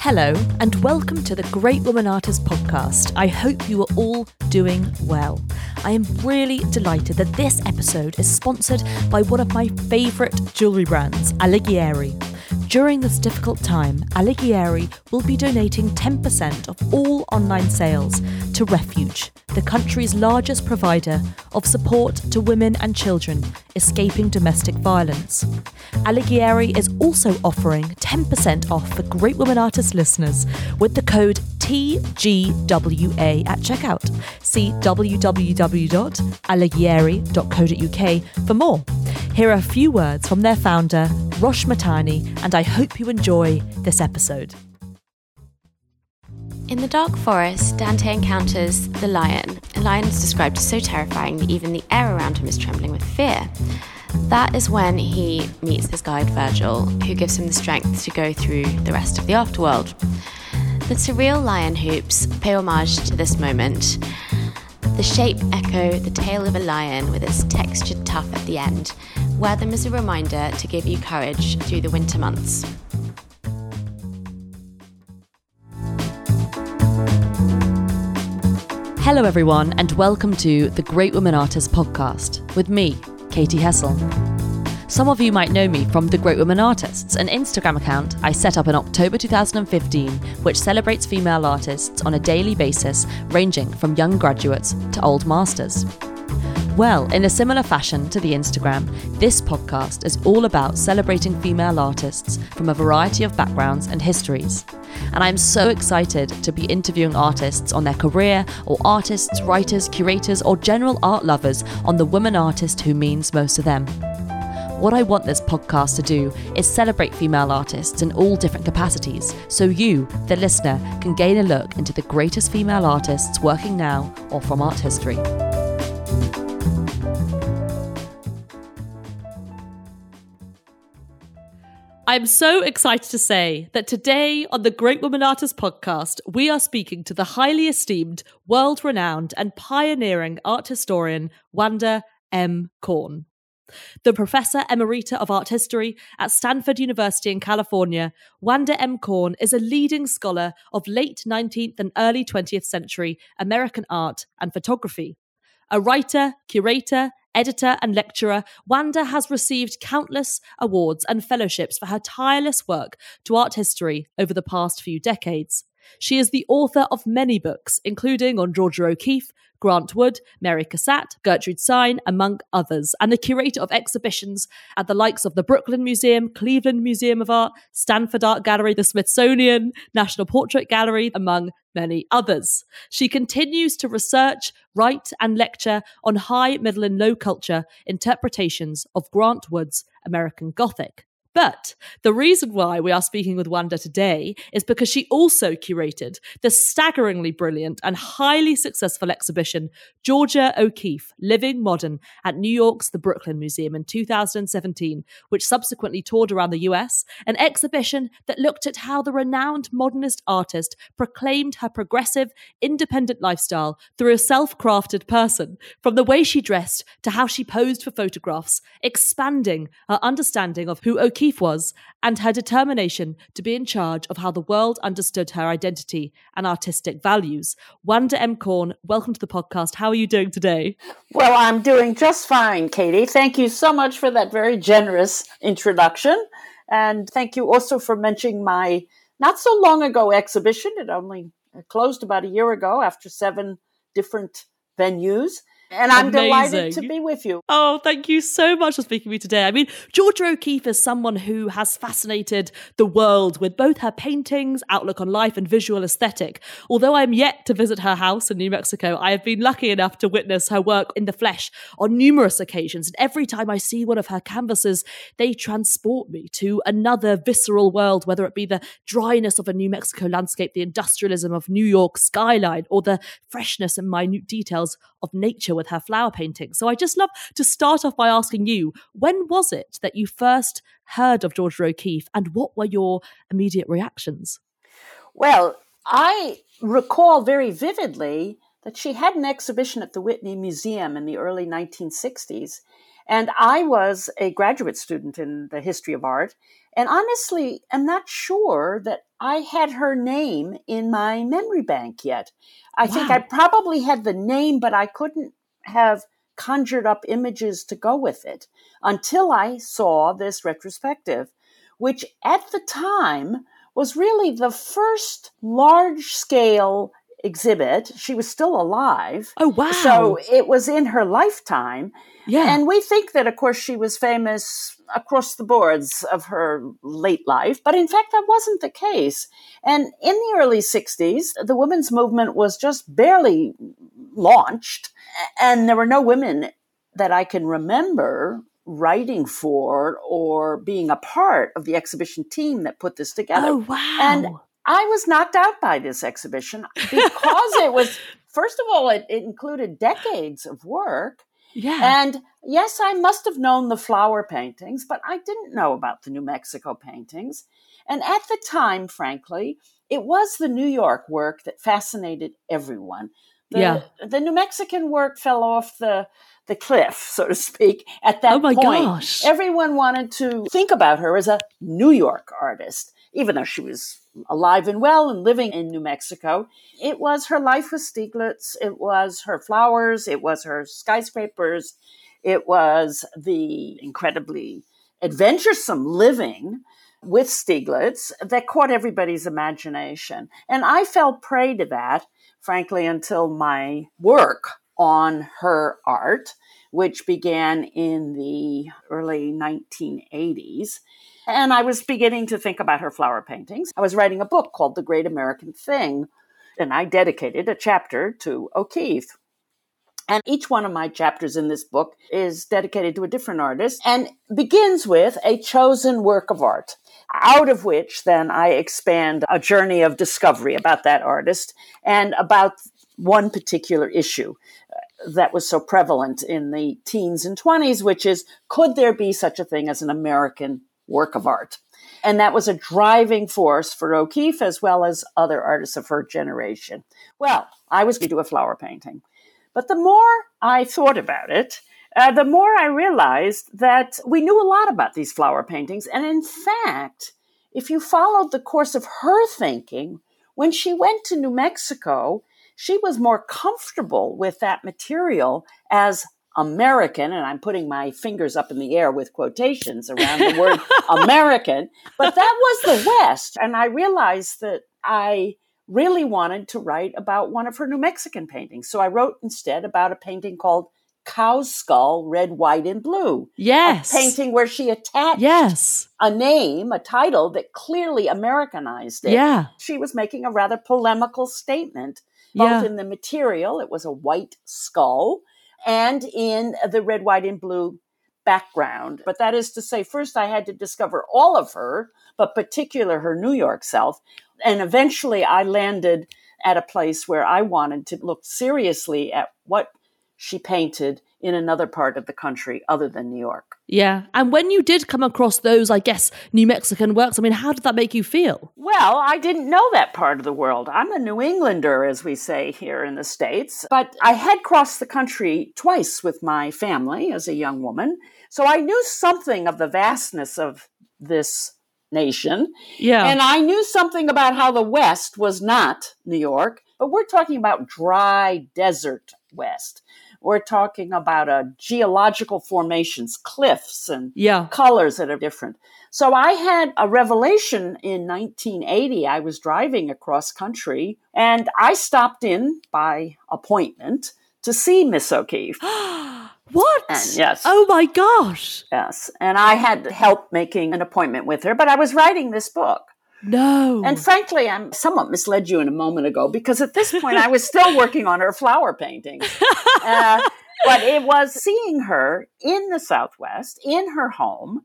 Hello, and welcome to the Great Woman Artist podcast. I hope you are all doing well. I am really delighted that this episode is sponsored by one of my favourite jewellery brands, Alighieri. During this difficult time, Alighieri will be donating 10% of all online sales to Refuge, the country's largest provider of support to women and children escaping domestic violence. Alighieri is also offering 10% off for Great Women Artist listeners with the code TGWA at checkout. See www.alighieri.co.uk for more. Here are a few words from their founder, Rosh Mahtani, and I hope you enjoy this episode. In the dark forest, Dante encounters the lion. A lion is described as so terrifying that even the air around him is trembling with fear. That is when he meets his guide Virgil, who gives him the strength to go through the rest of the afterworld. The surreal lion hoops pay homage to this moment. The shape echo the tail of a lion with its textured tuft at the end. Wear them as a reminder to give you courage through the winter months. Hello, everyone, and welcome to the Great Women Artists podcast with me, Katy Hessel. Some of you might know me from The Great Women Artists, an Instagram account I set up in October 2015, which celebrates female artists on a daily basis, ranging from young graduates to old masters. Well, in a similar fashion to the Instagram, this podcast is all about celebrating female artists from a variety of backgrounds and histories. And I'm so excited to be interviewing artists on their career, or artists, writers, curators, or general art lovers on the woman artist who means most to them. What I want this podcast to do is celebrate female artists in all different capacities, so you, the listener, can gain a look into the greatest female artists working now or from art history. I'm so excited to say that today on the Great Woman Artist podcast, we are speaking to the highly esteemed, world renowned, and pioneering art historian Wanda M. Corn. The Professor Emerita of Art History at Stanford University in California, Wanda M. Corn is a leading scholar of late 19th and early 20th century American art and photography. A writer, curator, editor, and lecturer, Wanda has received countless awards and fellowships for her tireless work to art history over the past few decades. She is the author of many books, including on Georgia O'Keeffe, Grant Wood, Mary Cassatt, Gertrude Stein, among others, and the curator of exhibitions at the likes of the Brooklyn Museum, Cleveland Museum of Art, Stanford Art Gallery, the Smithsonian, National Portrait Gallery, among many others. She continues to research, write, and lecture on high, middle, and low culture interpretations of Grant Wood's American Gothic. But the reason why we are speaking with Wanda today is because she also curated the staggeringly brilliant and highly successful exhibition Georgia O'Keeffe Living Modern at New York's The Brooklyn Museum in 2017, which subsequently toured around the US, an exhibition that looked at how the renowned modernist artist proclaimed her progressive, independent lifestyle through a self crafted person, from the way she dressed to how she posed for photographs, expanding her understanding of who O'Keeffe was and her determination to be in charge of how the world understood her identity and artistic values. Wanda M. Corn, welcome to the podcast. How are you doing today? Well, I'm doing just fine, Katy. Thank you so much for that very generous introduction. And thank you also for mentioning my not so long ago exhibition. It only closed about a year ago after seven different venues. And I'm Amazing. delighted to be with you. Oh, thank you so much for speaking to me today. I mean, Georgia O'Keeffe is someone who has fascinated the world with both her paintings, outlook on life, and visual aesthetic. Although I'm yet to visit her house in New Mexico, I have been lucky enough to witness her work in the flesh on numerous occasions. And every time I see one of her canvases, they transport me to another visceral world, whether it be the dryness of a New Mexico landscape, the industrialism of New York skyline, or the freshness and minute details of nature with her flower painting. So I just love to start off by asking you, when was it that you first heard of Georgia O'Keeffe and what were your immediate reactions? Well, I recall very vividly that she had an exhibition at the Whitney Museum in the early 1960s. And I was a graduate student in the history of art. And honestly, I'm not sure that I had her name in my memory bank yet. I wow. think I probably had the name, but I couldn't have conjured up images to go with it until I saw this retrospective, which at the time was really the first large scale exhibit. She was still alive. Oh, wow. So it was in her lifetime. Yeah. And we think that, of course, she was famous across the boards of her late life, but in fact, that wasn't the case. And in the early 60s, the women's movement was just barely launched, and there were no women that I can remember writing for or being a part of the exhibition team that put this together. Oh, wow. And I was knocked out by this exhibition because it was, first of all, it, it included decades of work. Yeah. And yes, I must have known the flower paintings, but I didn't know about the New Mexico paintings. And at the time, frankly, it was the New York work that fascinated everyone. The, yeah. The New Mexican work fell off the the cliff, so to speak, at that oh my point. Gosh. Everyone wanted to think about her as a New York artist, even though she was alive and well and living in New Mexico. It was her life with Stieglitz, it was her flowers, it was her skyscrapers, it was the incredibly adventuresome living with Stieglitz that caught everybody's imagination. And I fell prey to that, frankly, until my work on her art, which began in the early 1980s. And I was beginning to think about her flower paintings. I was writing a book called The Great American Thing, and I dedicated a chapter to O'Keeffe. And each one of my chapters in this book is dedicated to a different artist and begins with a chosen work of art, out of which then I expand a journey of discovery about that artist and about one particular issue uh, that was so prevalent in the teens and 20s, which is could there be such a thing as an American work of art? And that was a driving force for O'Keeffe as well as other artists of her generation. Well, I was going to do a flower painting. But the more I thought about it, uh, the more I realized that we knew a lot about these flower paintings. And in fact, if you followed the course of her thinking, when she went to New Mexico, she was more comfortable with that material as American, and I'm putting my fingers up in the air with quotations around the word American, but that was the West. And I realized that I really wanted to write about one of her New Mexican paintings. So I wrote instead about a painting called Cow's Skull, Red, White, and Blue. Yes. A painting where she attached yes. a name, a title that clearly Americanized it. Yeah. She was making a rather polemical statement both Yeah. in the material, it was a white skull, and in the red, white, and blue background. But that is to say, first I had to discover all of her, but particular her New York self. And eventually I landed at a place where I wanted to look seriously at what she painted in another part of the country other than New York. Yeah. And when you did come across those, I guess, New Mexican works, I mean, how did that make you feel? Well, I didn't know that part of the world. I'm a New Englander, as we say here in the States, but I had crossed the country twice with my family as a young woman. So I knew something of the vastness of this nation. Yeah. And I knew something about how the West was not New York, but we're talking about dry desert West. We're talking about uh, geological formations, cliffs, and yeah. colors that are different. So I had a revelation in 1980. I was driving across country and I stopped in by appointment to see Miss O'Keeffe. what? And yes. Oh my gosh. Yes. And I had help making an appointment with her, but I was writing this book. No. And frankly, I'm somewhat misled you in a moment ago because at this point I was still working on her flower paintings. Uh, but it was seeing her in the Southwest, in her home,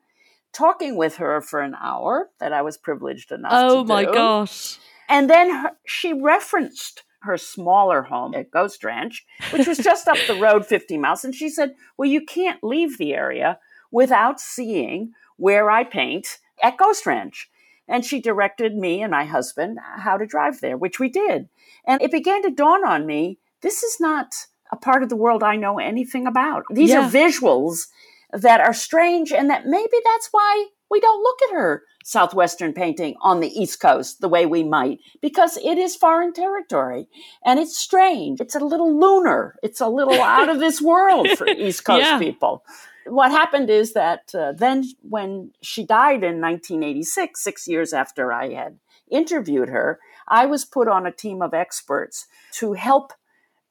talking with her for an hour that I was privileged enough oh my do. gosh. And then her, she referenced her smaller home at Ghost Ranch, which was just up the road 50 miles. And she said, Well, you can't leave the area without seeing where I paint at Ghost Ranch. And she directed me and my husband how to drive there, which we did. And it began to dawn on me this is not a part of the world I know anything about. These Yeah. are visuals that are strange, and that maybe that's why we don't look at her Southwestern painting on the East Coast the way we might, because it is foreign territory and it's strange. It's a little lunar. It's a little out of this world for East Coast yeah. people. What happened is that uh, then, when she died in 1986, six years after I had interviewed her, I was put on a team of experts to help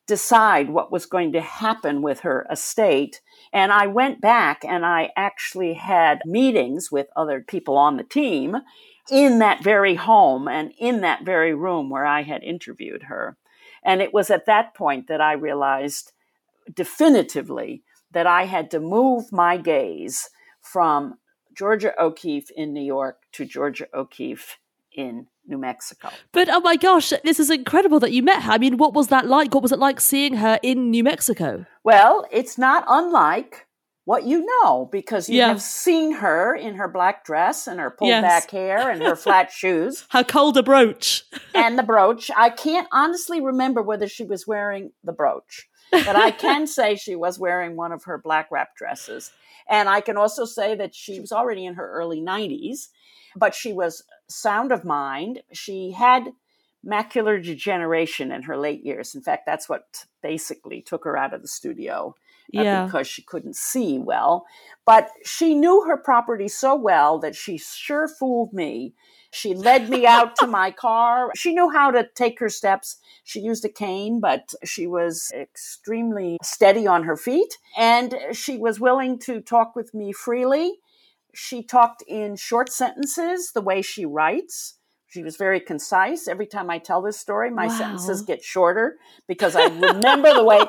decide what was going to happen with her estate and I went back and I actually had meetings with other people on the team in that very home and in that very room where I had interviewed her. And it was at that point that I realized definitively that I had to move my gaze from Georgia O'Keeffe in New York to Georgia O'Keeffe in New Mexico. But oh my gosh, this is incredible that you met her. I mean, what was that like? What was it like seeing her in New Mexico? Well, it's not unlike what you know because you yeah. have seen her in her black dress and her pulled yes. back hair and her flat shoes. Her Calder brooch. and the brooch. I can't honestly remember whether she was wearing the brooch, but I can say she was wearing one of her black wrap dresses. And I can also say that she was already in her early 90s, but she was sound of mind. She had macular degeneration in her late years. In fact, that's what basically took her out of the studio. Uh, yeah. because she couldn't see well. But she knew her property so well that she sure fooled me. She led me out to my car. She knew how to take her steps. She used a cane, but she was extremely steady on her feet and she was willing to talk with me freely. She talked in short sentences, the way she writes. She was very concise. Every time I tell this story, my wow. sentences get shorter because I remember the way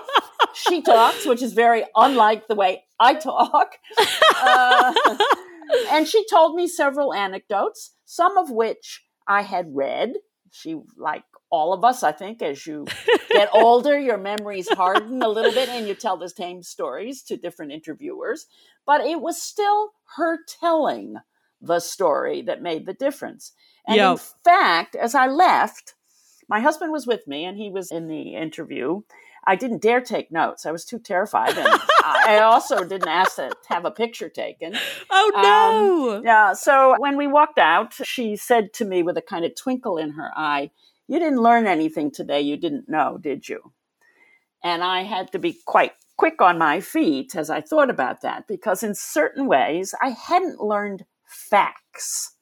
she talks, which is very unlike the way I talk. Uh, and she told me several anecdotes, some of which I had read. She, like all of us, I think, as you get older, your memories harden a little bit and you tell the same stories to different interviewers. But it was still her telling the story that made the difference. And yep. in fact, as I left, my husband was with me and he was in the interview. I didn't dare take notes. I was too terrified. And I also didn't ask to have a picture taken. Oh, no. Um, yeah. So when we walked out, she said to me with a kind of twinkle in her eye, You didn't learn anything today you didn't know, did you? And I had to be quite quick on my feet as I thought about that because, in certain ways, I hadn't learned facts.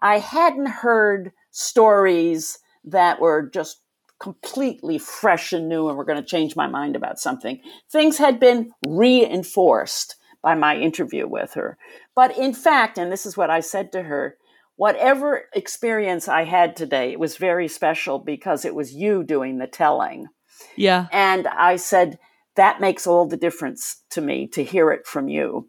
I hadn't heard stories that were just completely fresh and new and were going to change my mind about something. Things had been reinforced by my interview with her. But in fact, and this is what I said to her, whatever experience I had today, it was very special because it was you doing the telling. Yeah. And I said, that makes all the difference to me to hear it from you.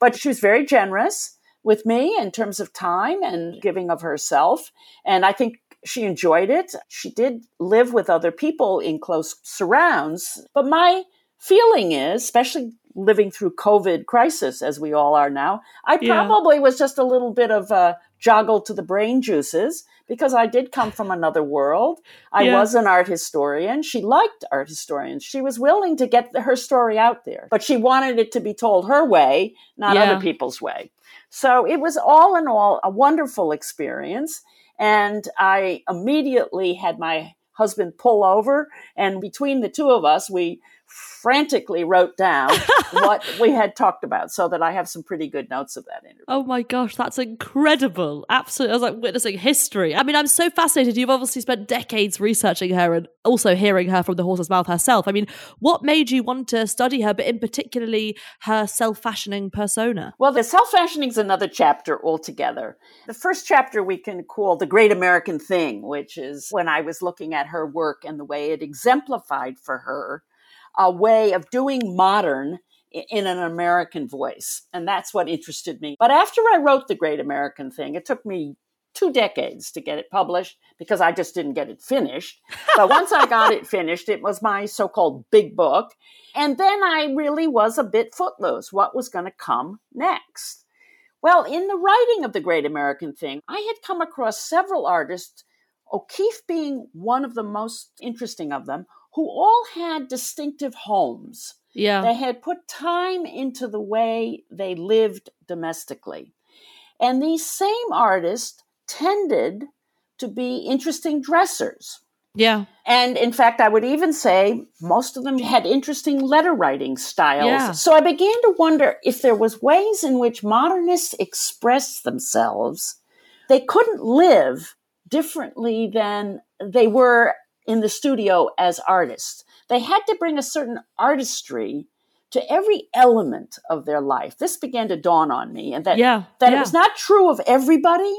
But she was very generous with me in terms of time and giving of herself. And I think she enjoyed it. She did live with other people in close surrounds. But my feeling is, especially living through COVID crisis as we all are now, I yeah. probably was just a little bit of a joggle to the brain juices because I did come from another world. I yeah. was an art historian. She liked art historians. She was willing to get her story out there, but she wanted it to be told her way, not yeah. other people's way. So it was all in all a wonderful experience. And I immediately had my husband pull over, and between the two of us, we frantically wrote down what we had talked about so that I have some pretty good notes of that interview. Oh my gosh, that's incredible. Absolutely. I was like witnessing history. I mean, I'm so fascinated. You've obviously spent decades researching her and also hearing her from the horse's mouth herself. I mean, what made you want to study her, but in particularly her self fashioning persona? Well, the self fashioning is another chapter altogether. The first chapter we can call The Great American Thing, which is when I was looking at her work and the way it exemplified for her a way of doing modern in an American voice. And that's what interested me. But after I wrote The Great American Thing, it took me two decades to get it published because I just didn't get it finished. But once I got it finished, it was my so called big book. And then I really was a bit footloose. What was going to come next? Well, in the writing of The Great American Thing, I had come across several artists, O'Keeffe being one of the most interesting of them, who all had distinctive homes. Yeah. They had put time into the way they lived domestically. And these same artists tended to be interesting dressers. Yeah. And in fact, I would even say most of them had interesting letter writing styles. Yeah. So I began to wonder if there was ways in which modernists expressed themselves. They couldn't live differently than they were in the studio as artists. They had to bring a certain artistry to every element of their life. This began to dawn on me and that Yeah. that yeah. it was not true of everybody,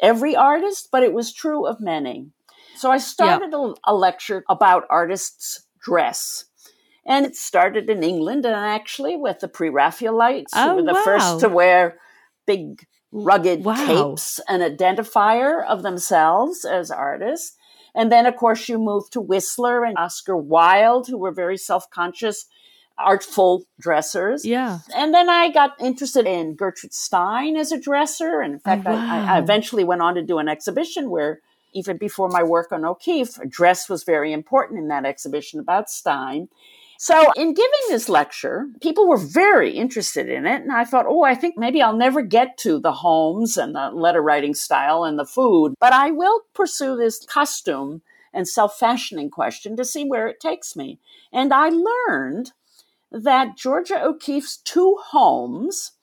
every artist, but it was true of many. So I started a, a lecture about artists' dress. And it started in England and actually with the pre Raphaelites, Oh, who were the wow. first to wear big, rugged Wow. capes, an identifier of themselves as artists. And then, of course, you move to Whistler and Oscar Wilde, who were very self conscious, artful dressers. Yeah. And then I got interested in Gertrude Stein as a dresser. And in oh, fact, I, I Oh, eventually went on to do an exhibition where, even before my work on O'Keeffe, dress was very important in that exhibition about Stein. So, in giving this lecture, people were very interested in it. And I thought, oh, I think maybe I'll never get to the homes and the letter writing style and the food, but I will pursue this costume and self fashioning question to see where it takes me. And I learned that Georgia O'Keeffe's two homes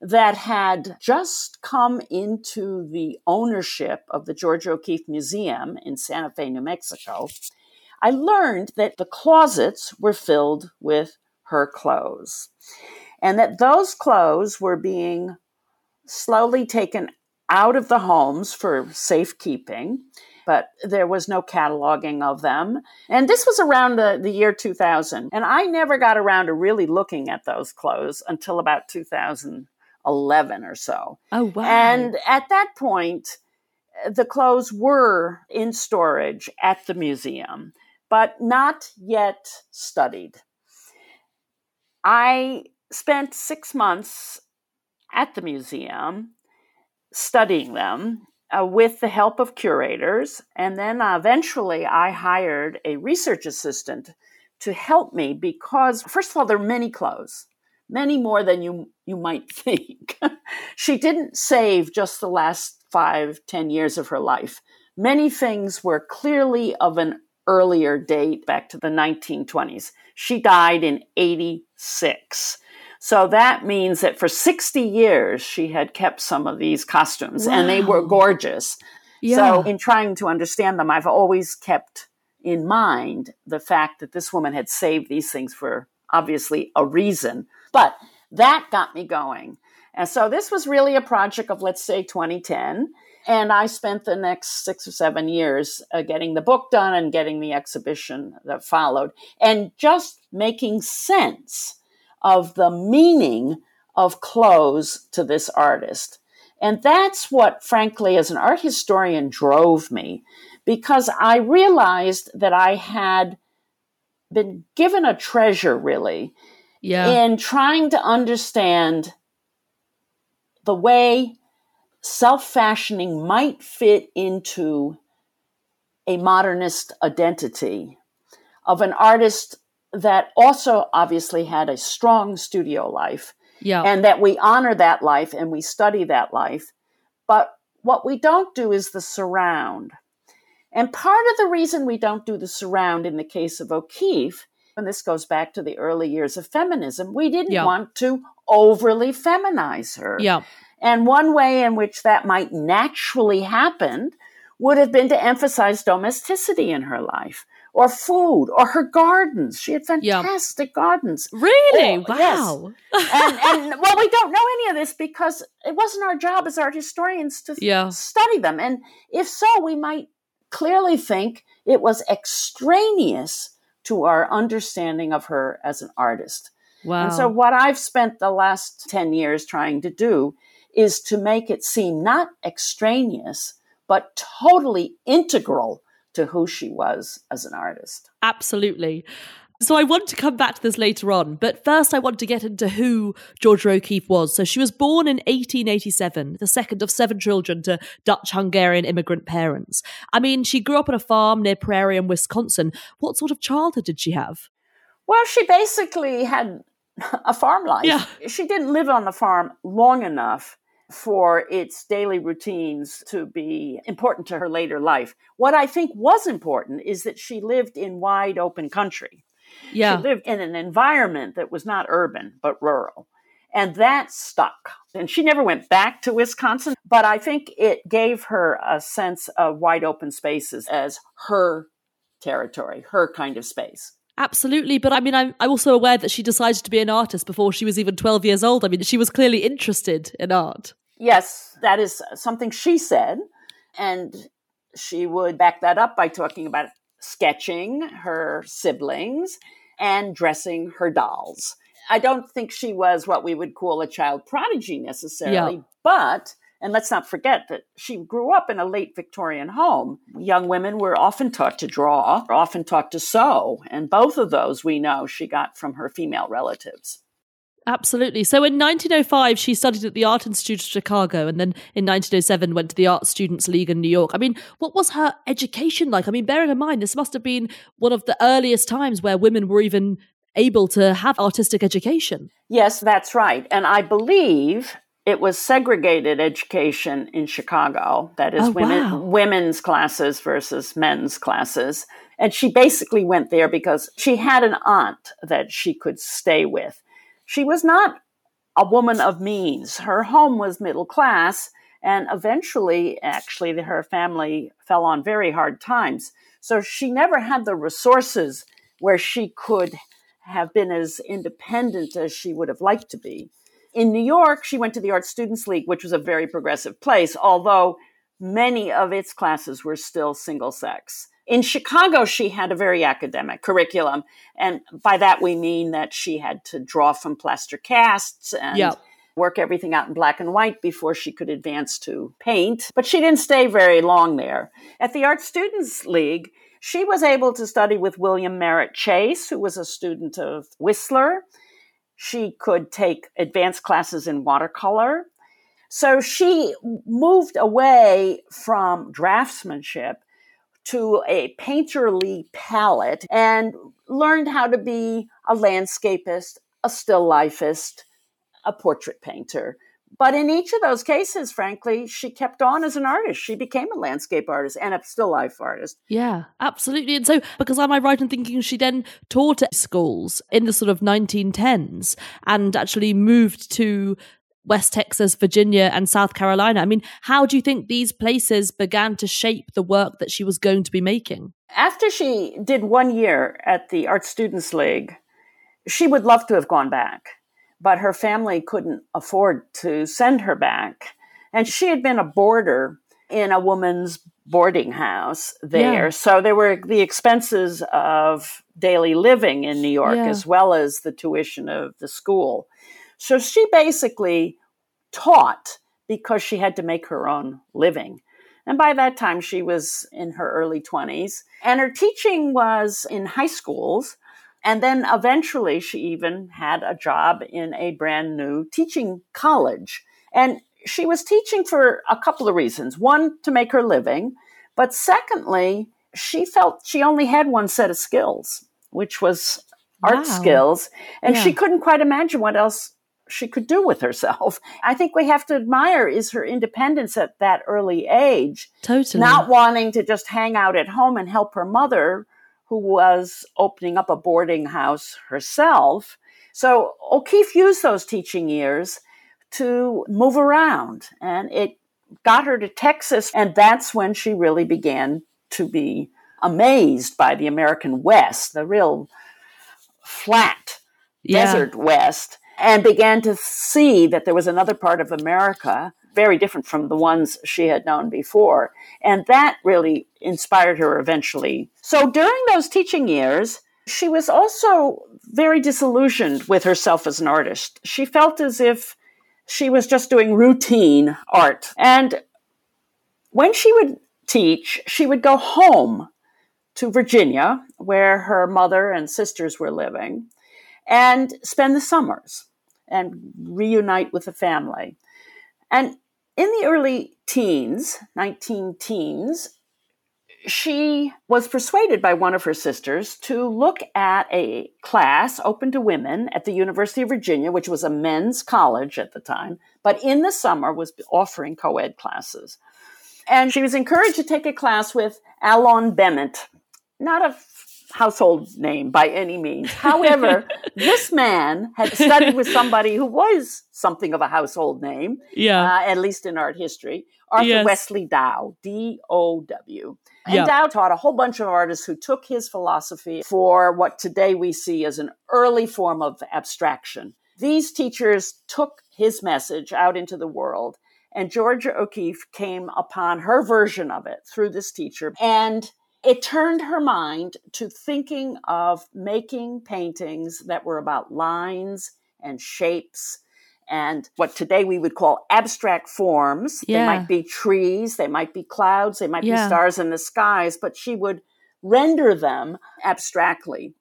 that had just come into the ownership of the Georgia O'Keeffe Museum in Santa Fe, New Mexico, I learned that the closets were filled with her clothes and that those clothes were being slowly taken out of the homes for safekeeping but there was no cataloging of them. And this was around the, the year 2000. And I never got around to really looking at those clothes until about 2011 or so. Oh wow. And at that point, the clothes were in storage at the museum, but not yet studied. I spent six months at the museum studying them uh, with the help of curators. And then uh, eventually I hired a research assistant to help me because, first of all, there are many clothes, many more than you, you might think. she didn't save just the last five, ten years of her life. Many things were clearly of an earlier date, back to the 1920s. She died in 86. So that means that for 60 years, she had kept some of these costumes and they were gorgeous. yeah. So, in trying to understand them, I've always kept in mind the fact that this woman had saved these things for obviously a reason. But that got me going. And so, this was really a project of, let's say, 2010. And I spent the next six or seven years uh, getting the book done and getting the exhibition that followed, and just making sense of the meaning of clothes to this artist. And that's what, frankly, as an art historian, drove me because I realized that I had been given a treasure, really, yeah. in trying to understand the way self fashioning might fit into a modernist identity of an artist that also obviously had a strong studio life yeah. and that we honor that life and we study that life. But what we don't do is the surround. And part of the reason we don't do the surround in the case of O'Keeffe, and this goes back to the early years of feminism, we didn't Yeah. want to overly feminize her. yeah. And one way in which that might naturally happen would have been to emphasize domesticity in her life, or food, or her gardens. She had fantastic gardens Really? Oh, yes. wow. and, and well, we don't know any of this because it wasn't our job as art historians to Yeah. study them. And if so, we might clearly think it was extraneous to our understanding of her as an artist. Wow. And so, what I've spent the last 10 years trying to do is to make it seem not extraneous, but totally integral to who she was as an artist. Absolutely. So I want to come back to this later on, but first I want to get into who Georgia O'Keeffe was. So she was born in 1887, the second of seven children to Dutch Hungarian immigrant parents. I mean, she grew up on a farm near Prairie in Wisconsin. What sort of childhood did she have? Well, she basically had a farm life. Yeah. She didn't live on the farm long enough for its daily routines to be important to her later life. What I think was important is that she lived in wide open country. Yeah. She lived in an environment that was not urban, but rural. And that stuck. And she never went back to Wisconsin, but I think it gave her a sense of wide open spaces as her territory, her kind of space. Absolutely, but I mean, I'm, I'm also aware that she decided to be an artist before she was even 12 years old. I mean, she was clearly interested in art. Yes, that is something she said. And she would back that up by talking about sketching her siblings and dressing her dolls. I don't think she was what we would call a child prodigy necessarily, Yeah. but and let's not forget that she grew up in a late Victorian home. Young women were often taught to draw, often taught to sew, and both of those we know she got from her female relatives. Absolutely. So in 1905, she studied at the Art Institute of Chicago and then in 1907 went to the Art Students League in New York. I mean, what was her education like? I mean, bearing in mind, this must have been one of the earliest times where women were even able to have artistic education. Yes, that's right. And I believe it was segregated education in Chicago. That is Oh, women wow. women's classes versus men's classes. And she basically went there because she had an aunt that she could stay with. She was not a woman of means. Her home was middle class and eventually actually her family fell on very hard times. So she never had the resources where she could have been as independent as she would have liked to be. In New York, she went to the Art Students League, which was a very progressive place, although many of its classes were still single sex. In Chicago, she had a very academic curriculum. And by that, we mean that she had to draw from plaster casts and Yeah. work everything out in black and white before she could advance to paint. But she didn't stay very long there. At the Art Students League, she was able to study with William Merritt Chase, who was a student of Whistler. She could take advanced classes in watercolor. So she moved away from draftsmanship to a painterly palette and learned how to be a landscapist, a still lifeist, a portrait painter. But in each of those cases, frankly, she kept on as an artist. She became a landscape artist and a still life artist. Yeah, absolutely. And so, because am I right in thinking she then taught at schools in the sort of 1910s and actually moved to West Texas, Virginia, and South Carolina? I mean, how do you think these places began to shape the work that she was going to be making? After she did one year at the Art Students League, she would love to have gone back, but her family couldn't afford to send her back. And she had been a boarder in a woman's boarding house there. Yeah. So there were the expenses of daily living in New York Yeah. as well as the tuition of the school. So she basically taught because she had to make her own living. And by that time, she was in her early 20s. And her teaching was in high schools. And then eventually, she even had a job in a brand new teaching college. And she was teaching for a couple of reasons. One, to make her living. But secondly, she felt she only had one set of skills, which was art Wow. skills. And she couldn't quite imagine what else she could do with herself. I think we have to admire is her independence at that early age, Totally. not wanting to just hang out at home and help her mother, who was opening up a boarding house herself. So O'Keeffe used those teaching years to move around, and it got her to Texas, and that's when she really began to be amazed by the American West, the real flat Yeah. desert west and began to see that there was another part of America very different from the ones she had known before. And that really inspired her eventually. So during those teaching years, she was also very disillusioned with herself as an artist. She felt as if she was just doing routine art. And when she would teach, she would go home to Virginia, where her mother and sisters were living and spend the summers and reunite with the family. And in the early teens, 19 teens, she was persuaded by one of her sisters to look at a class open to women at the University of Virginia, which was a men's college at the time, but in the summer was offering co ed classes. And she was encouraged to take a class with Alon Bement, not a household name by any means. However, this man had studied with somebody who was something of a household name, yeah, uh, at least in art history, Arthur yes. Wesley Dow, D O W. And yeah. Dow taught a whole bunch of artists who took his philosophy for what today we see as an early form of abstraction. These teachers took his message out into the world, and Georgia O'Keeffe came upon her version of it through this teacher. And it turned her mind to thinking of making paintings that were about lines and shapes and what today we would call abstract forms. Yeah. They might be trees, they might be clouds, they might yeah. be stars in the skies, but she would render them abstractly.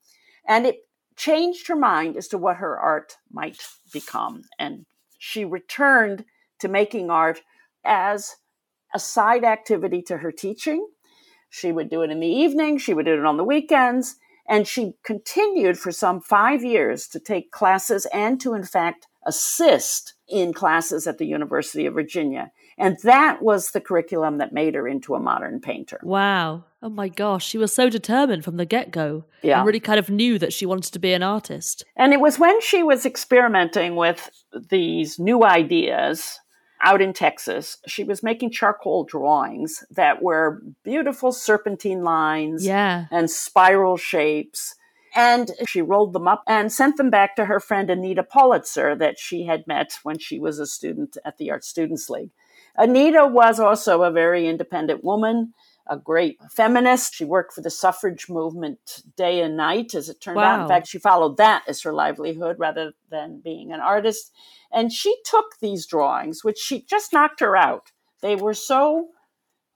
And it changed her mind as to what her art might become. And she returned to making art as a side activity to her teaching she would do it in the evening, she would do it on the weekends, and she continued for some five years to take classes and to, in fact, assist in classes at the University of Virginia. And that was the curriculum that made her into a modern painter. Wow. Oh my gosh. She was so determined from the get go. Yeah. And really kind of knew that she wanted to be an artist. And it was when she was experimenting with these new ideas out in Texas. She was making charcoal drawings that were beautiful serpentine lines yeah. and spiral shapes. And she rolled them up and sent them back to her friend Anita Pollitzer that she had met when she was a student at the Art Students League. Anita was also a very independent woman a great feminist. She worked for the suffrage movement day and night, as it turned wow. out. In fact, she followed that as her livelihood rather than being an artist. And she took these drawings, which she just knocked her out. They were so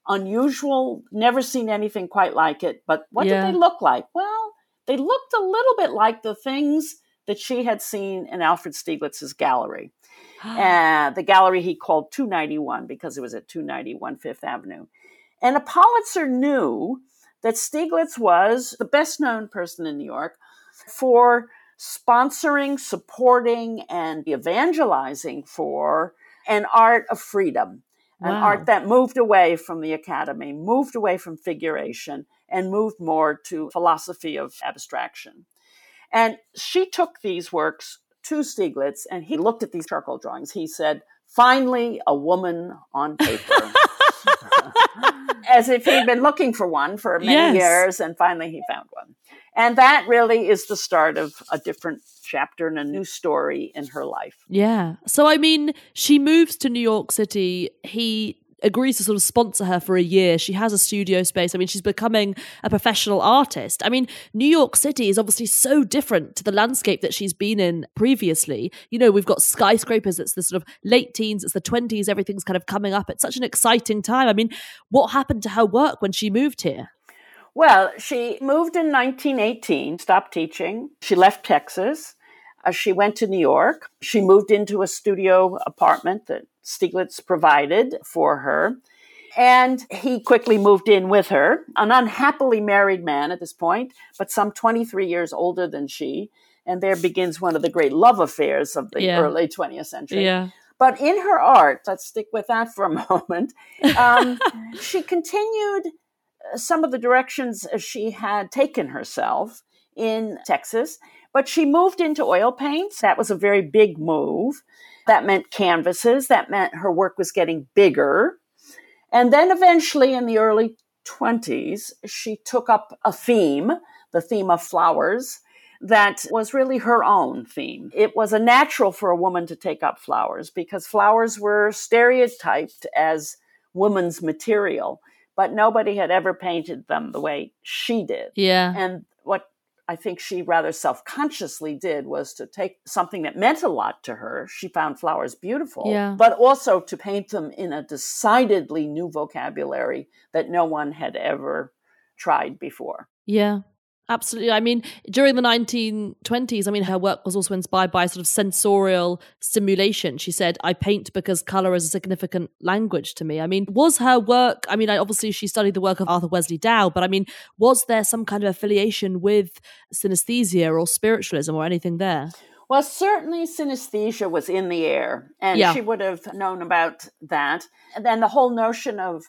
unusual, never seen anything quite like it. But what yeah. did they look like? Well, they looked a little bit like the things that she had seen in Alfred Stieglitz's gallery. uh, the gallery he called 291 because it was at 291 Fifth Avenue. And a Pollitzer knew that Stieglitz was the best known person in New York for sponsoring, supporting, and evangelizing for an art of freedom, wow. an art that moved away from the academy, moved away from figuration, and moved more to philosophy of abstraction. And she took these works to Stieglitz and he looked at these charcoal drawings. He said, Finally, a woman on paper. As if he'd been looking for one for many yes. years and finally he found one. And that really is the start of a different chapter and a new story in her life. Yeah. So, I mean, she moves to New York City. He agrees to sort of sponsor her for a year. She has a studio space. I mean, she's becoming a professional artist. I mean, New York City is obviously so different to the landscape that she's been in previously. You know, we've got skyscrapers, it's the sort of late teens, it's the 20s, everything's kind of coming up. It's such an exciting time. I mean, what happened to her work when she moved here? Well, she moved in 1918, stopped teaching. She left Texas. Uh, she went to New York. She moved into a studio apartment that Stieglitz provided for her. And he quickly moved in with her, an unhappily married man at this point, but some 23 years older than she. And there begins one of the great love affairs of the yeah. early 20th century. Yeah. But in her art, let's stick with that for a moment, um, she continued uh, some of the directions she had taken herself in Texas, but she moved into oil paints. That was a very big move. That meant canvases. That meant her work was getting bigger. And then eventually in the early 20s, she took up a theme, the theme of flowers, that was really her own theme. It was a natural for a woman to take up flowers because flowers were stereotyped as woman's material, but nobody had ever painted them the way she did. Yeah. And I think she rather self consciously did was to take something that meant a lot to her. She found flowers beautiful, yeah. but also to paint them in a decidedly new vocabulary that no one had ever tried before. Yeah. Absolutely. I mean, during the 1920s, I mean, her work was also inspired by sort of sensorial stimulation. She said, I paint because color is a significant language to me. I mean, was her work, I mean, obviously she studied the work of Arthur Wesley Dow, but I mean, was there some kind of affiliation with synesthesia or spiritualism or anything there? Well, certainly synesthesia was in the air, and yeah. she would have known about that. And then the whole notion of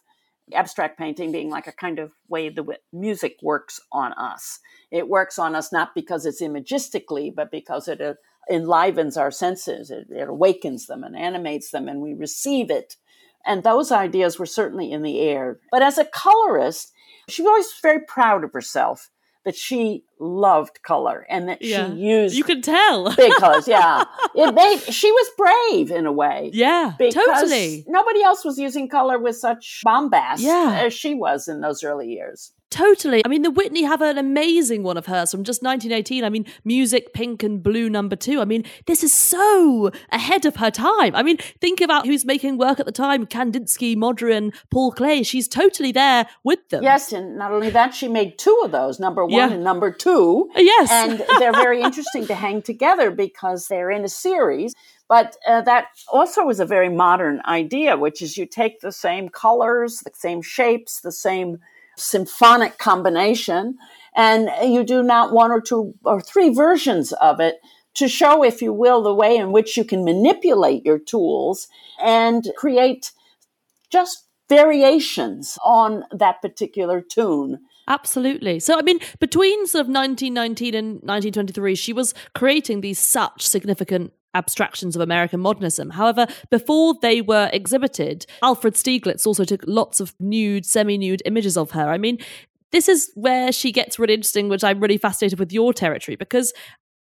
abstract painting being like a kind of way the music works on us. It works on us not because it's imagistically, but because it uh, enlivens our senses, it, it awakens them and animates them, and we receive it. And those ideas were certainly in the air. But as a colorist, she was always very proud of herself that she loved color and that yeah. she used you can tell. big colors yeah. It made she was brave in a way. Yeah totally. nobody else was using color with such bombast yeah. as she was in those early years Totally. I mean, the Whitney have an amazing one of hers from just 1918. I mean, Music, Pink, and Blue number two. I mean, this is so ahead of her time. I mean, think about who's making work at the time Kandinsky, Mondrian, Paul Klee. She's totally there with them. Yes, and not only that, she made two of those, number one yeah. and number two. Yes. And they're very interesting to hang together because they're in a series. But uh, that also was a very modern idea, which is you take the same colors, the same shapes, the same symphonic combination, and you do not one or two or three versions of it to show, if you will, the way in which you can manipulate your tools and create just variations on that particular tune. Absolutely. So, I mean, between sort of 1919 and 1923, she was creating these such significant abstractions of American modernism. However, before they were exhibited, Alfred Stieglitz also took lots of nude, semi nude images of her. I mean, this is where she gets really interesting, which I'm really fascinated with your territory because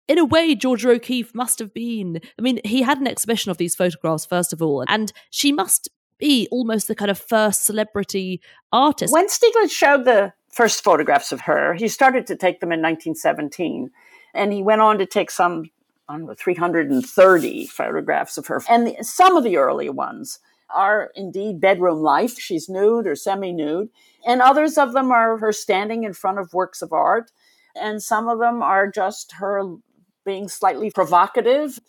in a way, Georgia O'Keeffe must have been. I mean, he had an exhibition of these photographs, first of all, and she must be almost the kind of first celebrity artist. When Stieglitz showed the first photographs of her, he started to take them in 1917. And he went on to take some I don't know, 330 photographs of her. And the, some of the early ones are indeed bedroom life. She's nude or semi nude. And others of them are her standing in front of works of art. And some of them are just her being slightly provocative.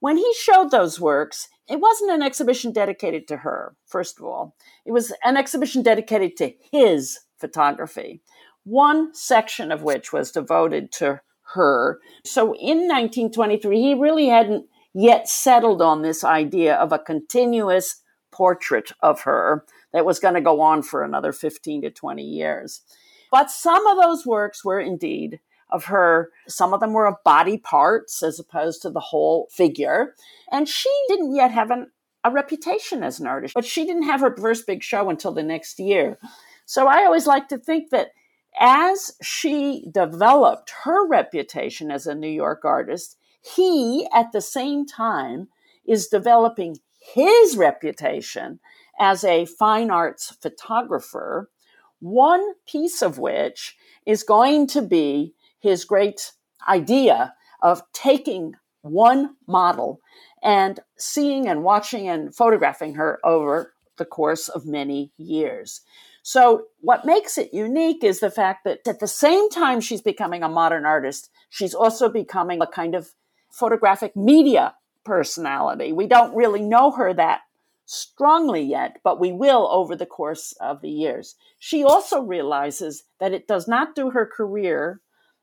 When he showed those works, it wasn't an exhibition dedicated to her, first of all. It was an exhibition dedicated to his photography, one section of which was devoted to her. So in 1923, he really hadn't yet settled on this idea of a continuous portrait of her that was going to go on for another 15 to 20 years. But some of those works were indeed of her. Some of them were of body parts as opposed to the whole figure. And she didn't yet have an, a reputation as an artist, but she didn't have her first big show until the next year. So I always like to think that as she developed her reputation as a New York artist, he at the same time is developing his reputation as a fine arts photographer, one piece of which is going to be his great idea of taking one model and seeing and watching and photographing her over the course of many years. So, what makes it unique is the fact that at the same time she's becoming a modern artist, she's also becoming a kind of photographic media personality. We don't really know her that strongly yet, but we will over the course of the years. She also realizes that it does not do her career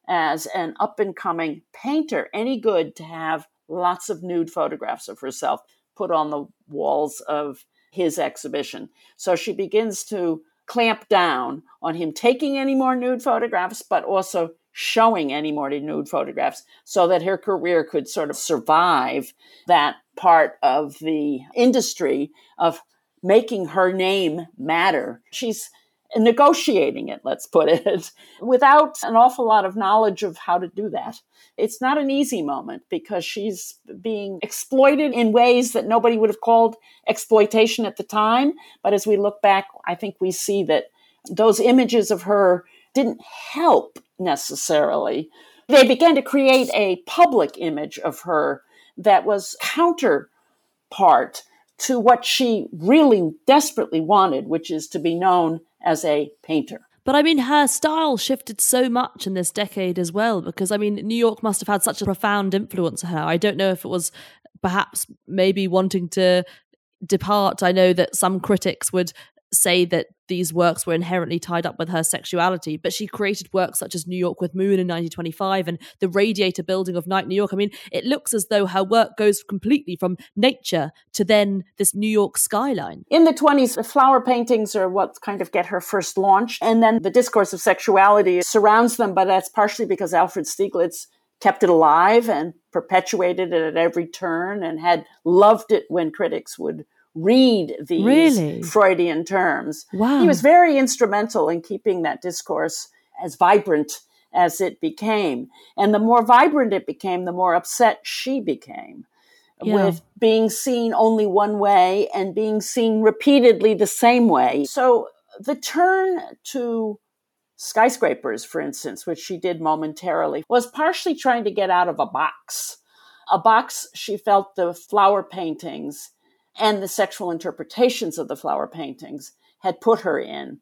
as an up and coming painter any good to have lots of nude photographs of herself put on the walls of his exhibition. So she begins to clamp down on him taking any more nude photographs, but also showing any more nude photographs so that her career could sort of survive that part of the industry of making her name matter. She's negotiating it, let's put it, without an awful lot of knowledge of how to do that. It's not an easy moment because she's being exploited in ways that nobody would have called exploitation at the time. But as we look back, I think we see that those images of her didn't help necessarily. They began to create a public image of her that was counterpart to what she really desperately wanted, which is to be known as a painter. But I mean, her style shifted so much in this decade as well, because I mean, New York must have had such a profound influence on her. I don't know if it was perhaps maybe wanting to depart. I know that some critics would say that these works were inherently tied up with her sexuality, but she created works such as New York with Moon in 1925 and the Radiator Building of Night New York. I mean, it looks as though her work goes completely from nature to then this New York skyline. In the 20s, the flower paintings are what kind of get her first launch, and then the discourse of sexuality surrounds them, but that's partially because Alfred Stieglitz kept it alive and perpetuated it at every turn and had loved it when critics would read these really? Freudian terms. Wow. He was very instrumental in keeping that discourse as vibrant as it became. And the more vibrant it became, the more upset she became yeah. with being seen only one way and being seen repeatedly the same way. So the turn to skyscrapers, for instance, which she did momentarily, was partially trying to get out of a box. A box she felt the flower paintings and the sexual interpretations of the flower paintings had put her in.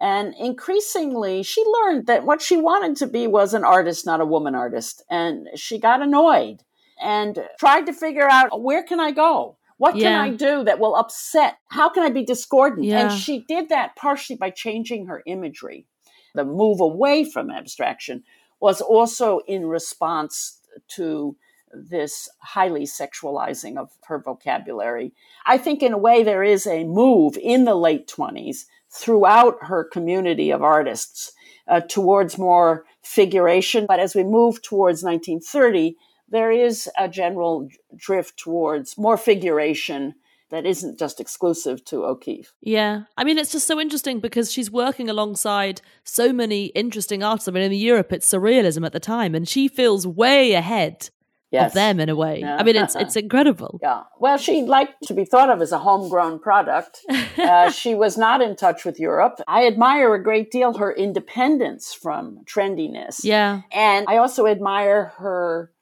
And increasingly, she learned that what she wanted to be was an artist, not a woman artist. And she got annoyed and tried to figure out where can I go? What can. I do that will upset? How can I be discordant? Yeah. And she did that partially by changing her imagery. The move away from abstraction was also in response to this highly sexualizing of her vocabulary. I think, in a way, there is a move in the late 20s throughout her community of artists uh, towards more figuration. But as we move towards 1930, there is a general drift towards more figuration that isn't just exclusive to O'Keeffe. Yeah. I mean, it's just so interesting because she's working alongside so many interesting artists. I mean, in Europe, it's surrealism at the time, and she feels way ahead yes. of them in a way. Yeah. I mean, it's it's incredible. Yeah. Well, she liked to be thought of as a homegrown product. uh, she was not in touch with Europe. I admire a great deal her independence from trendiness. Yeah. And I also admire her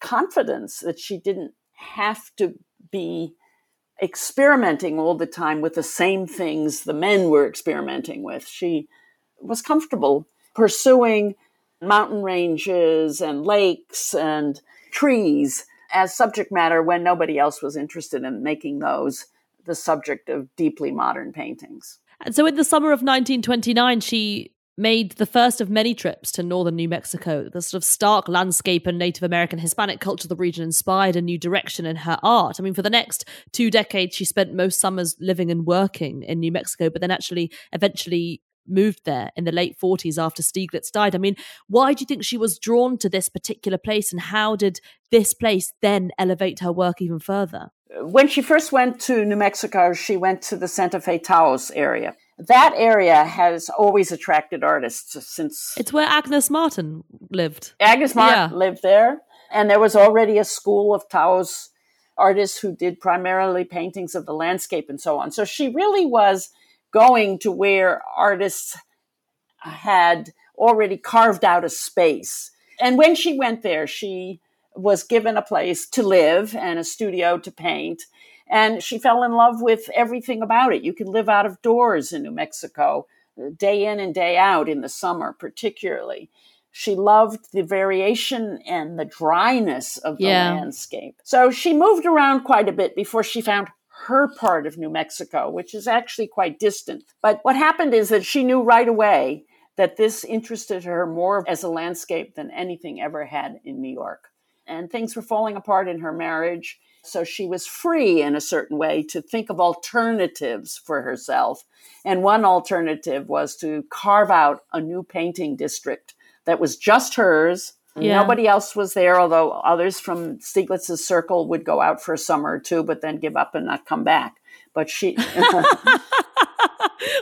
confidence that she didn't have to be experimenting all the time with the same things the men were experimenting with. She was comfortable pursuing mountain ranges and lakes and trees as subject matter when nobody else was interested in making those the subject of deeply modern paintings. And so in the summer of 1929, she made the first of many trips to northern New Mexico. The sort of stark landscape and Native American Hispanic culture of the region inspired a new direction in her art. I mean, for the next two decades, she spent most summers living and working in New Mexico, but then actually eventually moved there in the late 40s after Stieglitz died. I mean, why do you think she was drawn to this particular place and how did this place then elevate her work even further? When she first went to New Mexico, she went to the Santa Fe Taos area. That area has always attracted artists since. It's where Agnes Martin lived. Agnes Martin yeah. lived there. And there was already a school of Taos artists who did primarily paintings of the landscape and so on. So she really was going to where artists had already carved out a space. And when she went there, she was given a place to live and a studio to paint. And she fell in love with everything about it. You can live out of doors in New Mexico, day in and day out in the summer, particularly. She loved the variation and the dryness of the yeah. landscape. So she moved around quite a bit before she found her part of New Mexico, which is actually quite distant. But what happened is that she knew right away that this interested her more as a landscape than anything ever had in New York. And things were falling apart in her marriage. So she was free in a certain way to think of alternatives for herself. And one alternative was to carve out a new painting district that was just hers yeah. Nobody else was there, although others from Stieglitz's circle would go out for a summer or two, but then give up and not come back. But she.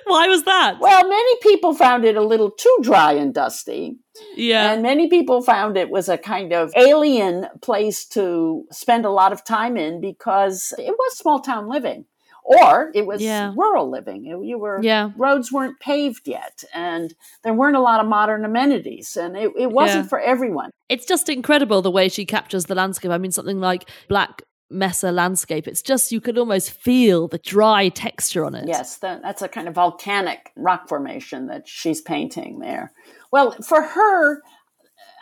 Why was that? Well, many people found it a little too dry and dusty. Yeah. And many people found it was a kind of alien place to spend a lot of time in because it was small town living or it was yeah. rural living. You were yeah. roads weren't paved yet, and there weren't a lot of modern amenities, and it, it wasn't yeah. for everyone. It's just incredible the way she captures the landscape. I mean, something like Black Mesa landscape. It's just, you can almost feel the dry texture on it. Yes, that's a kind of volcanic rock formation that she's painting there. Well, for her,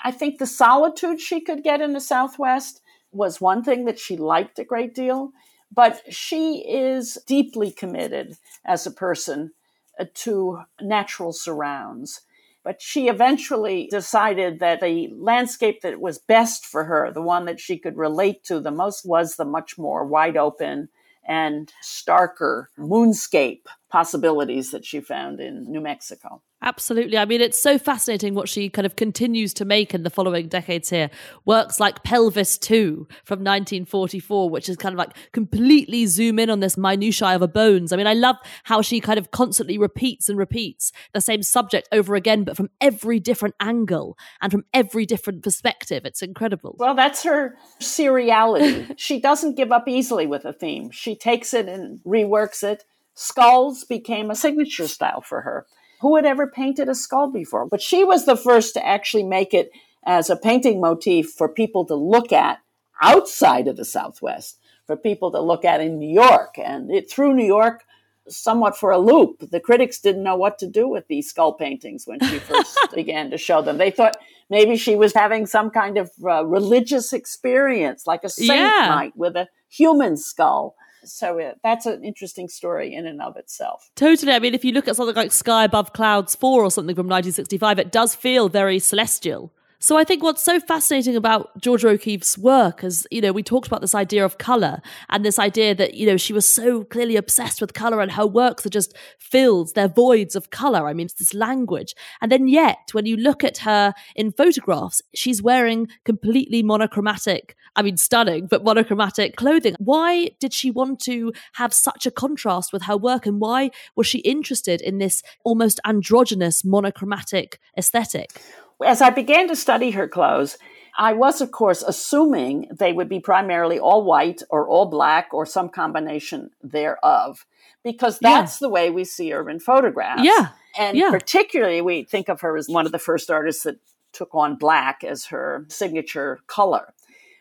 I think the solitude she could get in the Southwest was one thing that she liked a great deal, but she is deeply committed as a person uh, to natural surrounds. But she eventually decided that the landscape that was best for her, the one that she could relate to the most, was the much more wide open and starker moonscape possibilities that she found in New Mexico. Absolutely. I mean, it's so fascinating what she kind of continues to make in the following decades here. Works like Pelvis 2 from 1944, which is kind of like completely zoom in on this minutiae of a bones. I mean, I love how she kind of constantly repeats and repeats the same subject over again, but from every different angle and from every different perspective. It's incredible. Well, that's her seriality. she doesn't give up easily with a theme. She takes it and reworks it. Skulls became a signature style for her who had ever painted a skull before? But she was the first to actually make it as a painting motif for people to look at outside of the Southwest, for people to look at in New York. And it threw New York somewhat for a loop. The critics didn't know what to do with these skull paintings when she first began to show them. They thought maybe she was having some kind of uh, religious experience, like a saint yeah. might with a human skull so uh, that's an interesting story in and of itself. Totally. I mean, if you look at something like Sky Above Clouds 4 or something from 1965, it does feel very celestial. So I think what's so fascinating about Georgia O'Keeffe's work is, you know, we talked about this idea of color and this idea that, you know, she was so clearly obsessed with color and her works are just filled, they're voids of color. I mean, it's this language. And then yet, when you look at her in photographs, she's wearing completely monochromatic, I mean, stunning, but monochromatic clothing. Why did she want to have such a contrast with her work? And why was she interested in this almost androgynous monochromatic aesthetic? As I began to study her clothes, I was, of course, assuming they would be primarily all white or all black or some combination thereof, because that's yeah. the way we see in photographs. Yeah. And yeah. particularly, we think of her as one of the first artists that took on black as her signature color.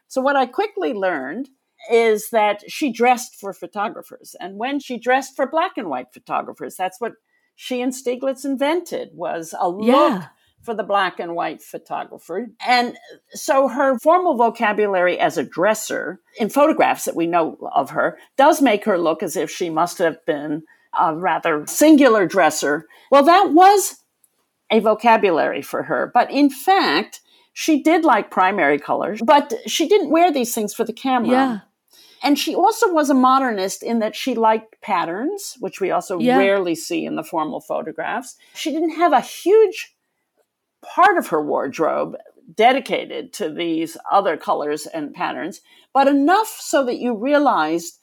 So, what I quickly learned is that she dressed for photographers. And when she dressed for black and white photographers, that's what she and Stieglitz invented was a look yeah for the black and white photographer. And so her formal vocabulary as a dresser in photographs that we know of her does make her look as if she must have been a rather singular dresser. Well, that was a vocabulary for her. But in fact, she did like primary colors, but she didn't wear these things for the camera. Yeah. And she also was a modernist in that she liked patterns, which we also yeah. rarely see in the formal photographs. She didn't have a huge part of her wardrobe dedicated to these other colors and patterns, but enough so that you realized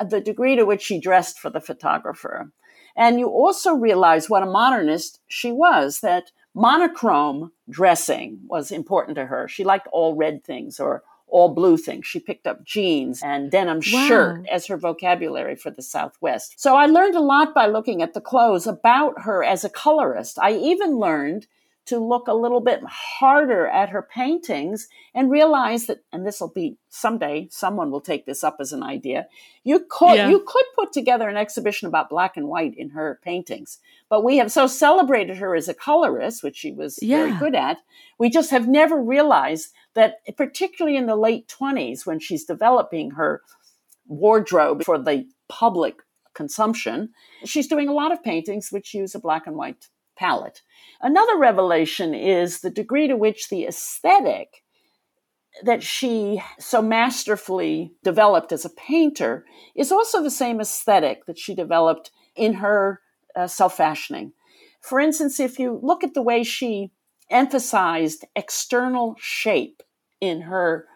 uh, the degree to which she dressed for the photographer. And you also realize what a modernist she was, that monochrome dressing was important to her. She liked all red things or all blue things. She picked up jeans and denim wow. shirt as her vocabulary for the Southwest. So I learned a lot by looking at the clothes about her as a colorist. I even learned to look a little bit harder at her paintings and realize that and this will be someday someone will take this up as an idea you could yeah. you could put together an exhibition about black and white in her paintings but we have so celebrated her as a colorist which she was yeah. very good at we just have never realized that particularly in the late 20s when she's developing her wardrobe for the public consumption she's doing a lot of paintings which use a black and white palette. Another revelation is the degree to which the aesthetic that she so masterfully developed as a painter is also the same aesthetic that she developed in her uh, self fashioning. For instance, if you look at the way she emphasized external shape in her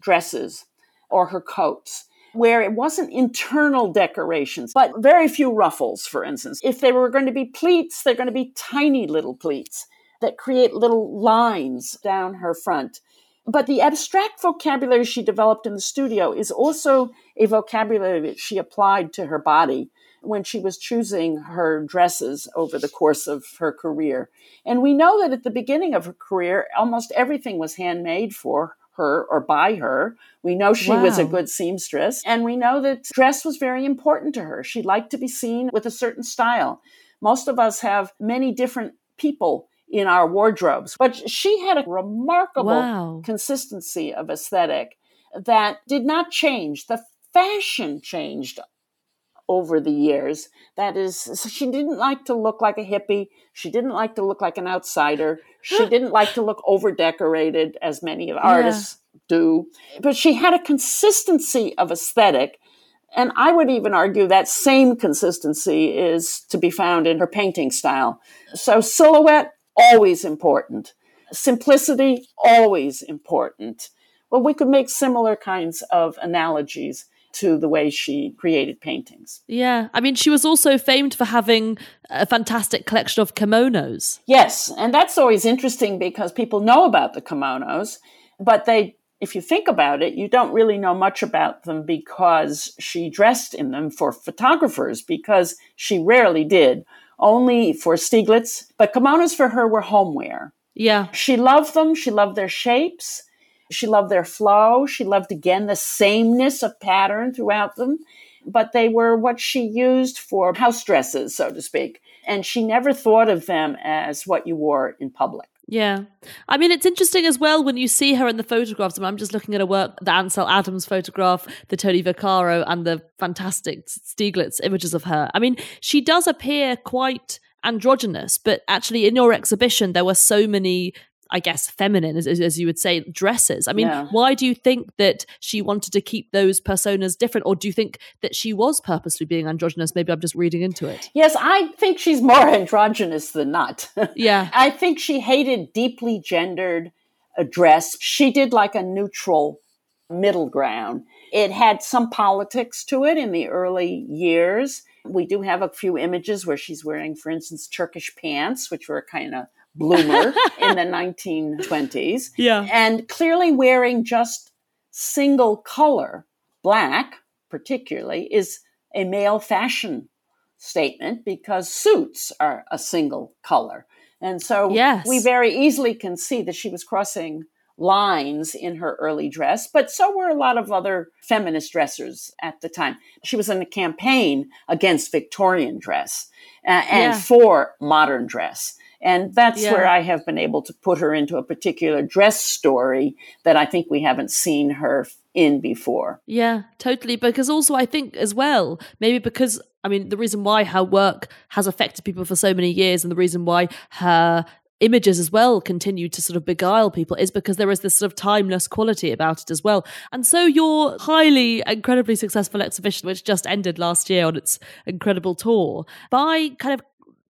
dresses or her coats, where it wasn't internal decorations, but very few ruffles, for instance. If they were going to be pleats, they're going to be tiny little pleats that create little lines down her front. But the abstract vocabulary she developed in the studio is also a vocabulary that she applied to her body when she was choosing her dresses over the course of her career. And we know that at the beginning of her career, almost everything was handmade for her or by her. We know she wow. was a good seamstress, and we know that dress was very important to her. She liked to be seen with a certain style. Most of us have many different people in our wardrobes, but she had a remarkable wow. consistency of aesthetic that did not change. The fashion changed over the years. That is, she didn't like to look like a hippie. She didn't like to look like an outsider. She didn't like to look over decorated, as many of artists yeah. do. But she had a consistency of aesthetic. And I would even argue that same consistency is to be found in her painting style. So, silhouette, always important. Simplicity, always important. Well, we could make similar kinds of analogies to the way she created paintings. Yeah. I mean, she was also famed for having a fantastic collection of kimonos. Yes. And that's always interesting because people know about the kimonos, but they, if you think about it, you don't really know much about them because she dressed in them for photographers, because she rarely did, only for Stieglitz. But kimonos for her were homeware. Yeah. She loved them, she loved their shapes. She loved their flow. She loved again the sameness of pattern throughout them, but they were what she used for house dresses, so to speak. And she never thought of them as what you wore in public. Yeah. I mean, it's interesting as well when you see her in the photographs. I mean, I'm just looking at her work, the Ansel Adams photograph, the Tony Vaccaro, and the fantastic Stieglitz images of her. I mean, she does appear quite androgynous, but actually in your exhibition, there were so many I guess, feminine, as, as you would say, dresses. I mean, yeah. why do you think that she wanted to keep those personas different? Or do you think that she was purposely being androgynous? Maybe I'm just reading into it. Yes, I think she's more androgynous than not. Yeah. I think she hated deeply gendered dress. She did like a neutral middle ground. It had some politics to it in the early years. We do have a few images where she's wearing, for instance, Turkish pants, which were kind of bloomer in the 1920s. Yeah. And clearly wearing just single color, black particularly, is a male fashion statement because suits are a single color. And so yes. we very easily can see that she was crossing lines in her early dress, but so were a lot of other feminist dressers at the time. She was in a campaign against Victorian dress uh, and yeah. for modern dress. And that's yeah. where I have been able to put her into a particular dress story that I think we haven't seen her in before. Yeah, totally. Because also, I think as well, maybe because I mean, the reason why her work has affected people for so many years and the reason why her images as well continue to sort of beguile people is because there is this sort of timeless quality about it as well. And so your highly, incredibly successful exhibition, which just ended last year on its incredible tour, by kind of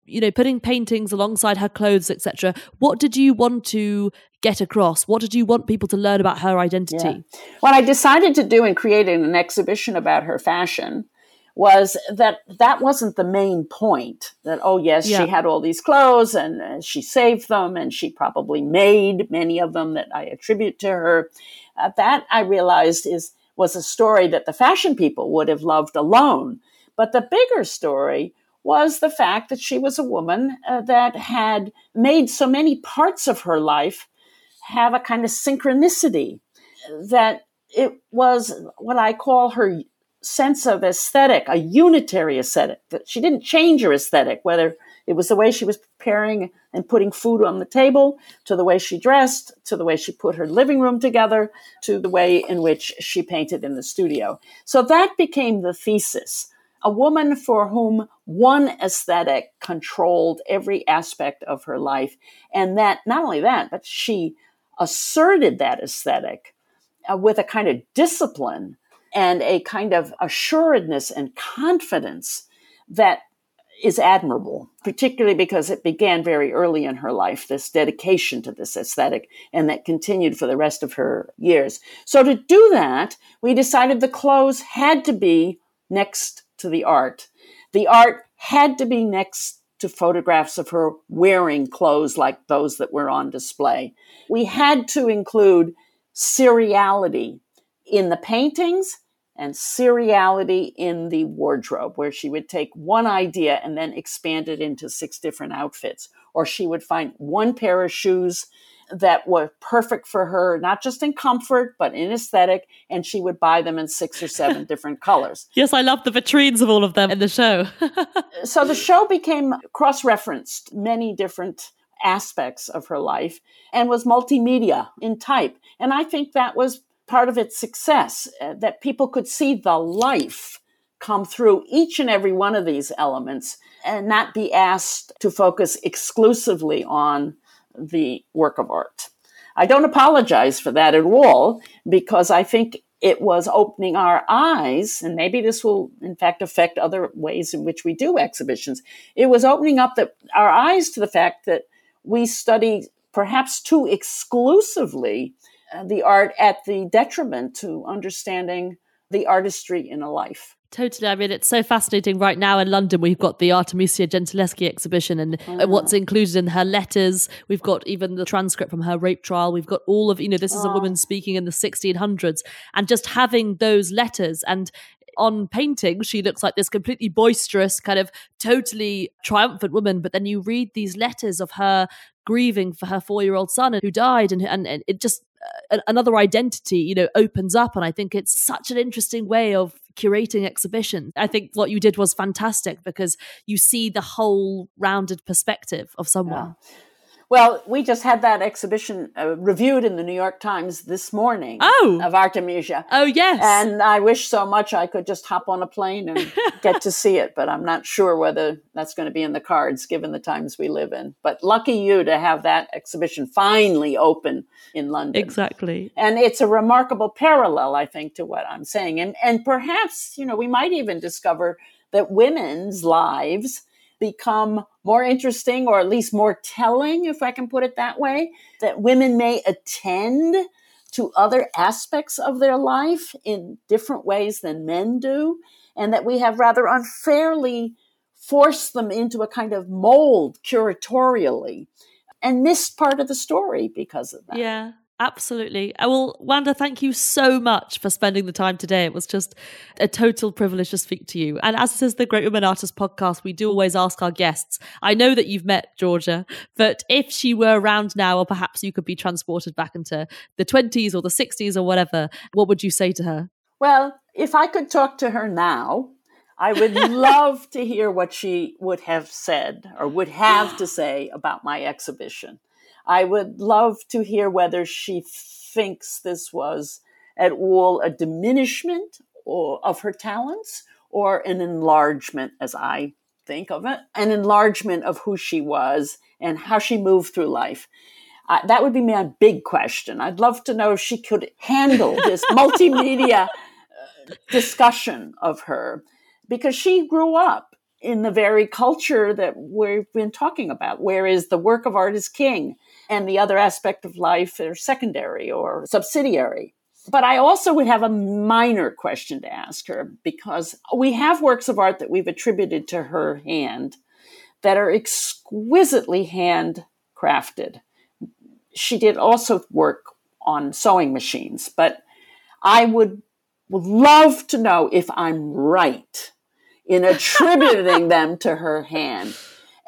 you know putting paintings alongside her clothes etc what did you want to get across? What did you want people to learn about her identity? Yeah. what i decided to do in creating an exhibition about her fashion was that that wasn't the main point that oh yes yeah. she had all these clothes and uh, she saved them and she probably made many of them that i attribute to her. Uh, that i realized is was a story that the fashion people would have loved alone. But the bigger story was the fact that she was a woman uh, that had made so many parts of her life have a kind of synchronicity that it was what I call her sense of aesthetic, a unitary aesthetic, that she didn't change her aesthetic, whether it was the way she was preparing and putting food on the table, to the way she dressed, to the way she put her living room together, to the way in which she painted in the studio. So that became the thesis a woman for whom one aesthetic controlled every aspect of her life. And that, not only that, but she asserted that aesthetic uh, with a kind of discipline and a kind of assuredness and confidence that is admirable, particularly because it began very early in her life, this dedication to this aesthetic, and that continued for the rest of her years. So to do that, we decided the clothes had to be next to the art. The art had to be next to photographs of her wearing clothes like those that were on display. We had to include seriality in the paintings and seriality in the wardrobe, where she would take one idea and then expand it into six different outfits. Or she would find one pair of shoes that were perfect for her, not just in comfort, but in aesthetic. And she would buy them in six or seven different colors. Yes, I love the vitrines of all of them in the show. so the show became cross referenced many different aspects of her life and was multimedia in type. And I think that was part of its success, uh, that people could see the life come through each and every one of these elements and not be asked to focus exclusively on the work of art. I don't apologize for that at all because I think it was opening our eyes, and maybe this will in fact affect other ways in which we do exhibitions. It was opening up the, our eyes to the fact that we study perhaps too exclusively uh, the art at the detriment to understanding the artistry in a life. Totally. I mean, it's so fascinating right now in London. We've got the Artemisia Gentileschi exhibition and oh. what's included in her letters. We've got even the transcript from her rape trial. We've got all of, you know, this is oh. a woman ah. speaking in the 1600s and just having those letters and on painting, she looks like this completely boisterous, kind of totally triumphant woman. But then you read these letters of her grieving for her four year old son who died, and, and, and it just another identity, you know, opens up. And I think it's such an interesting way of curating exhibitions. I think what you did was fantastic because you see the whole rounded perspective of someone. Yeah. Well, we just had that exhibition uh, reviewed in the New York Times this morning. Oh, of Artemisia. Oh, yes. And I wish so much I could just hop on a plane and get to see it, but I'm not sure whether that's going to be in the cards given the times we live in. But lucky you to have that exhibition finally open in London. Exactly. And it's a remarkable parallel, I think, to what I'm saying. And and perhaps you know we might even discover that women's lives become more interesting or at least more telling, if I can put it that way, that women may attend to other aspects of their life in different ways than men do, and that we have rather unfairly forced them into a kind of mold curatorially and missed part of the story because of that. Yeah. Absolutely. Uh, well, Wanda, thank you so much for spending the time today. It was just a total privilege to speak to you. And as this is the Great Women Artists podcast, we do always ask our guests. I know that you've met Georgia, but if she were around now, or perhaps you could be transported back into the 20s or the 60s or whatever, what would you say to her? Well, if I could talk to her now, I would love to hear what she would have said or would have to say about my exhibition. I would love to hear whether she thinks this was at all a diminishment or, of her talents or an enlargement, as I think of it, an enlargement of who she was and how she moved through life. Uh, that would be my big question. I'd love to know if she could handle this multimedia uh, discussion of her because she grew up in the very culture that we've been talking about, where is the work of art is king and the other aspect of life are secondary or subsidiary. But I also would have a minor question to ask her because we have works of art that we've attributed to her hand that are exquisitely handcrafted. She did also work on sewing machines, but I would, would love to know if I'm right in attributing them to her hand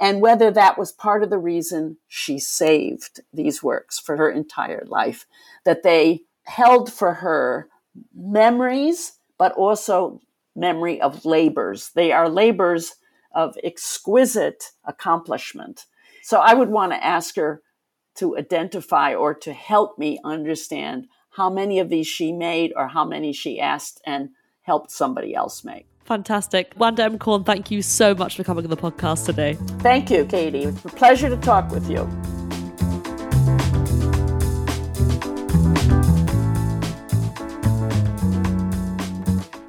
and whether that was part of the reason she saved these works for her entire life, that they held for her memories, but also memory of labors. They are labors of exquisite accomplishment. So I would want to ask her to identify or to help me understand how many of these she made or how many she asked and helped somebody else make. Fantastic. Wanda M. Corn, thank you so much for coming on the podcast today. Thank you, Katy. It's a pleasure to talk with you.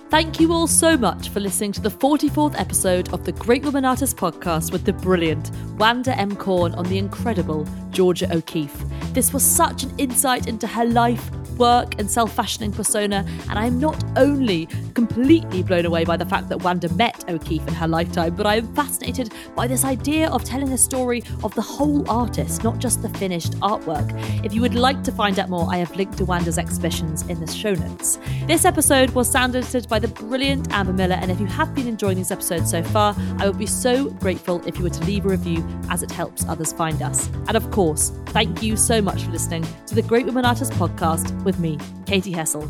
Thank you all so much for listening to the 44th episode of the Great Woman Artist podcast with the brilliant Wanda M. Corn on the incredible Georgia O'Keeffe. This was such an insight into her life, work and self fashioning persona, and I'm not only completely blown away by the fact that Wanda met O'Keeffe in her lifetime, but I am fascinated by this idea of telling a story of the whole artist, not just the finished artwork. If you would like to find out more, I have linked to Wanda's exhibitions in the show notes. This episode was sound edited by the brilliant Amber Miller, and if you have been enjoying these episodes so far, I would be so grateful if you were to leave a review as it helps others find us. And of course, thank you so much for listening to the Great Women Artists podcast with me, Katy Hessel.